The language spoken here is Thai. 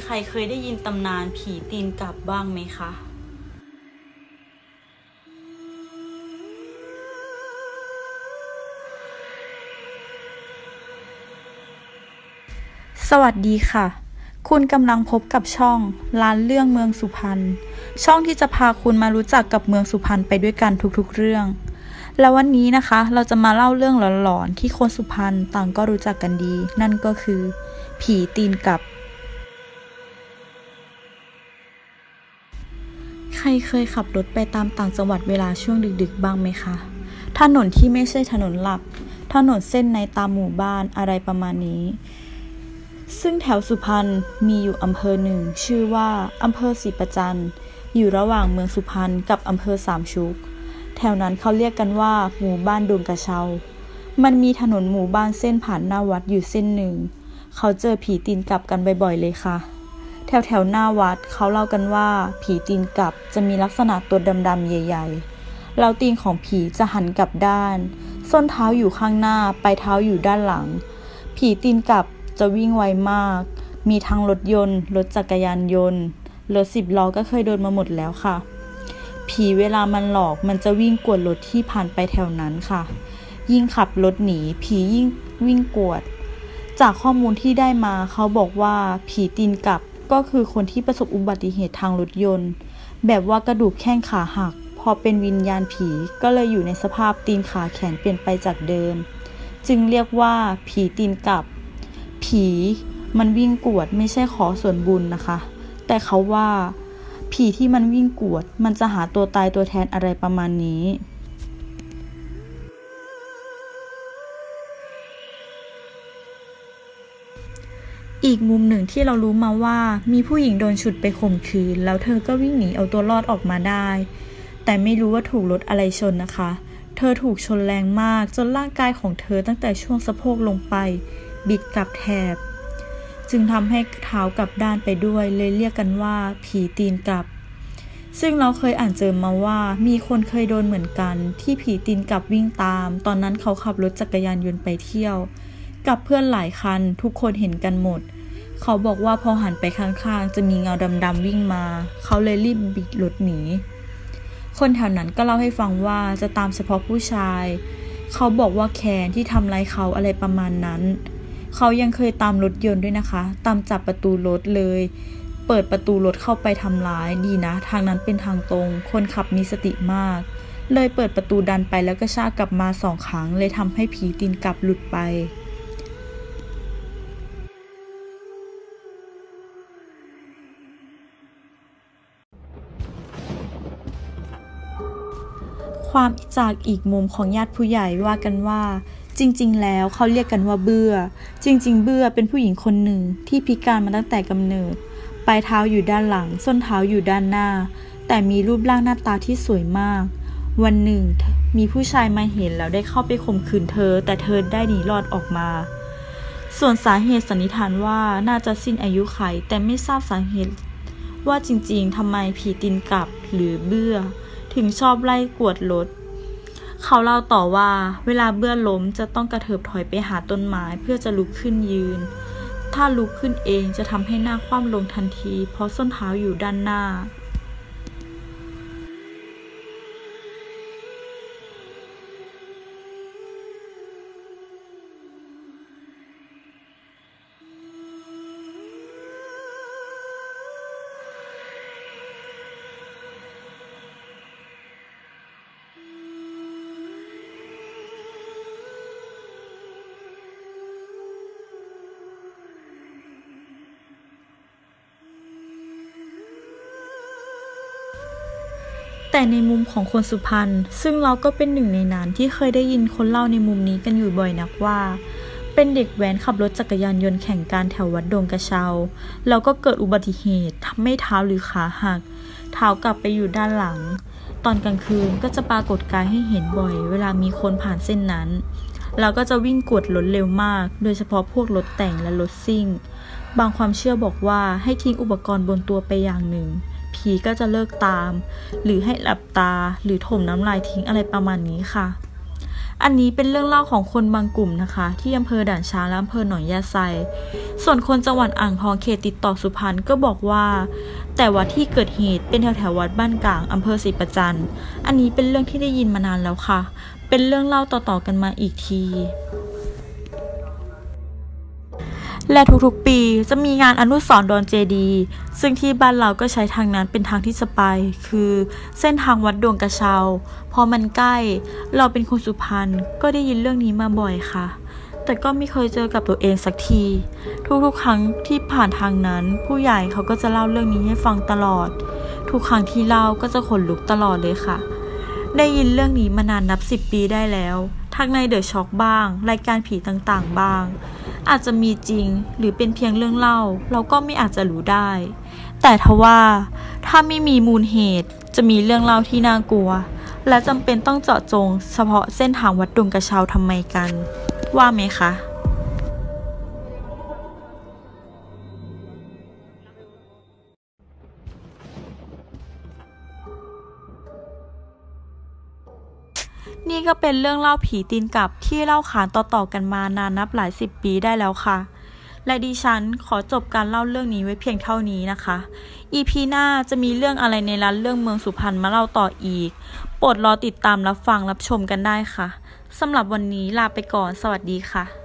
มีใครเคยได้ยินตำนานผีตีนกลับบ้างไหมคะสวัสดีค่ะ คุณกำลังพบกับช่องร้านเรื่องเมืองสุพรรณ ช่องที่จะพาคุณมารู้จักกับเมืองสุพรรณไปด้วยกันทุกๆเรื่อง แล้ววันนี้นะคะ เราจะมาเล่าเรื่องหลอนๆที่คนสุพรรณต่างก็รู้จักกันดี นั่นก็คือ ผีตีนกลับ ใครเคยขับรถไปตามต่างจังหวัดเวลาช่วงดึกๆ บ้างไหมคะ ถนนที่ไม่ใช่ถนนหลัก ถนนเส้นในตามหมู่บ้านอะไรประมาณนี้ ซึ่งแถวสุพรรณมีอยู่อำเภอหนึ่ง ชื่อว่าอำเภอศรีประจันอยู่ระหว่างเมืองสุพรรณกับอำเภอสามชุก แถวนั้นเขาเรียกกันว่าหมู่บ้านดงกระเชา มันมีถนนหมู่บ้านเส้นผ่านหน้าวัดอยู่เส้นหนึ่ง เขาเจอผีตีนกลับกันบ่อยๆเลยค่ะ แถวแถวหน้าวัดเขาเล่ากันว่า ผีตีนกลับจะมีลักษณะตัวดำๆใหญ่ๆแล้วตีนของผีจะหันกลับด้าน ส้นเท้าอยู่ข้างหน้าปลายเท้าอยู่ด้านหลัง ผีตีนกลับจะวิ่งไวมาก มีทั้งรถยนต์ รถจักรยานยนต์ รถสิบล้อก็เคยโดนมาหมดแล้วค่ะ ผีเวลามันหลอกมันจะวิ่งกวดรถที่ผ่านไปแถวนั้นค่ะ ยิ่งขับรถหนี ผียิ่งวิ่งกวด จากข้อมูลที่ได้มาเขาบอกว่าผีตีนกลับ ก็คือคนที่ประสบอุบัติเหตุทางรถยนต์ แบบว่ากระดูกแข้งขาหัก พอเป็นวิญญาณผีก็เลยอยู่ในสภาพตีนขาแขนเปลี่ยนไปจากเดิม จึงเรียกว่าผีตีนกลับ ผีมันวิ่งกวดไม่ใช่ขอส่วนบุญนะคะ แต่เขาว่า ผีที่มันวิ่งกวด มันจะหาตัวตายตัวแทนอะไรประมาณนี้ อีกมุมหนึ่งที่เรารู้มาว่ามีผู้หญิงโดนฉุดไปข่มขืน แล้วเธอก็วิ่งหนีเอาตัวรอดออกมาได้ แต่ไม่รู้ว่าถูกรถอะไรชนนะคะ เธอถูกชนแรงมากจนร่างกายของเธอตั้งแต่ช่วงสะโพกลงไป บิดกับแถบ จึงทำให้เท้ากลับด้านไปด้วยเลยเรียกกันว่า ผีตีนกลับ ซึ่งเราเคยอ่านเจอมาว่ามีคนเคยโดนเหมือนกัน ที่ผีตีนกลับวิ่งตาม ตอนนั้นเขาขับรถจักรยานยนต์ไปเที่ยว กับเพื่อนหลายคันทุกคนเห็นกันหมด เขาบอกว่าพอหันไปข้างๆ จะมีเงาดำๆวิ่งมา เขาเลยรีบบิดรถหนี คนแถวนั้นก็เล่าให้ฟังว่าจะตามเฉพาะผู้ชาย เขาบอกว่าแคนที่ทำร้ายเขาอะไรประมาณนั้น เขายังเคยตามรถยนต์ด้วยนะคะ ตามจับประตูรถเลย เปิดประตูรถเข้าไปทำร้ายดีนะ ทางนั้นเป็นทางตรง คนขับมีสติมากเลยเปิดประตูดันไปแล้วก็ชากกลับมาสองครั้ง เลยทำให้ผีตีนกลับหลุดไป ความจากอีกมุมของญาติผู้ใหญ่ว่ากันว่า จริง ๆ แล้วเขาเรียกกันว่าเบื่อ จริง ๆ เบื่อเป็นผู้หญิงคนหนึ่งที่พิการมาตั้งแต่กำเนิด ปลายเท้าอยู่ด้านหลัง ส้นเท้าอยู่ด้านหน้า แต่มีรูปร่างหน้าตาที่สวยมาก วันหนึ่ง มีผู้ชายมาเห็นแล้วได้เข้าไปข่มขืนเธอ แต่เธอได้หนีรอดออกมา ส่วนสาเหตุสันนิษฐานว่าน่าจะสิ้นอายุไข แต่ไม่ทราบสาเหตุว่าจริง ๆทำไมผีตีนกลับหรือเบื่อ ถึงชอบไล่กวดรถ เขาเล่าต่อว่า เวลาเบื่อล้มจะต้องกระเถิบถอยไปหาต้นไม้เพื่อจะลุกขึ้นยืน ถ้าลุกขึ้นเองจะทำให้หน้าคว่ำลงทันที เพราะส้นเท้าอยู่ด้านหน้า แต่ในมุมของคนสุพรรณซึ่งเราก็เป็นหนึ่งในนั้นที่เคยได้ยินคนเล่าในมุมนี้กันอยู่บ่อยนักว่า เป็นเด็กแว้นขับรถจักรยานยนต์แข่งการแถววัดดงกระเชาแล้วก็เกิดอุบัติเหตุทำให้เท้าหรือขาหัก เท้ากลับไปอยู่ด้านหลัง ตอนกลางคืนก็จะปรากฏกายให้เห็นบ่อย เวลามีคนผ่านเส้นนั้นแล้วก็จะวิ่งกวดรถเร็วมาก โดยเฉพาะพวกรถแต่งและรถซิ่ง บางความเชื่อบอกว่าให้ทิ้งอุปกรณ์บนตัวไปอย่างหนึ่ง ผีก็จะเลิกตาม หรือให้หลับตาหรือถมน้ำลายทิ้งอะไรประมาณนี้ค่ะ อันนี้เป็นเรื่องเล่าของคนบางกลุ่มนะคะ ที่อำเภอด่านช้างและอำเภอหนองยาไซ ส่วนคนจังหวัดอ่างทองเขตติดต่อสุพรรณก็บอกว่า แต่ว่าที่เกิดเหตุเป็นแถวแถววัดบ้านกลางอำเภอศรีประจันอันนี้เป็นเรื่องที่ได้ยินมานานแล้วค่ะ เป็นเรื่องเล่าต่อๆกันมาอีกที และทุกๆปีจะมีงานอนุสรณ์ดอนเจดี ซึ่งที่บ้านเราก็ใช้ทางนั้นเป็นทางที่จะไป คือเส้นทางวัดดวงกระเชาพอมันใกล้ เราเป็นคนสุพรรณก็ได้ยินเรื่องนี้มาบ่อยค่ะ แต่ก็ไม่เคยเจอกับตัวเองสักที ทุกๆครั้งที่ผ่านทางนั้น ผู้ใหญ่เขาก็จะเล่าเรื่องนี้ให้ฟังตลอด ทุกครั้งที่เล่าก็จะขนลุกตลอดเลยค่ะ ได้ยินเรื่องนี้มานานนับสิบปีได้แล้วทั้งในเดอะช็อคบ้าง รายการผีต่างๆ บ้าง อาจจะมีจริงหรือเป็นเพียงเรื่องเล่า เราก็ไม่อาจจะรู้ได้ แต่ทว่าถ้าไม่มีมูลเหตุจะมีเรื่องเล่าที่น่ากลัว และจำเป็นต้องเจาะจง เฉพาะเส้นทางวัดดงกระเช้าทำไมกัน ว่าไหมคะ นี่ก็เป็นเรื่องเล่าผีตีนกลับที่เล่าขานต่อๆกันมานานนับหลายสิบปีได้แล้วค่ะ และดิฉันขอจบการเล่าเรื่องนี้ไว้เพียงเท่านี้นะคะ EP หน้าจะมีเรื่องอะไรในร้านเรื่องเมืองสุพรรณมาเล่าต่ออีก โปรดรอติดตามรับฟังรับชมกันได้ค่ะสำหรับวันนี้ลาไปก่อน สวัสดีค่ะ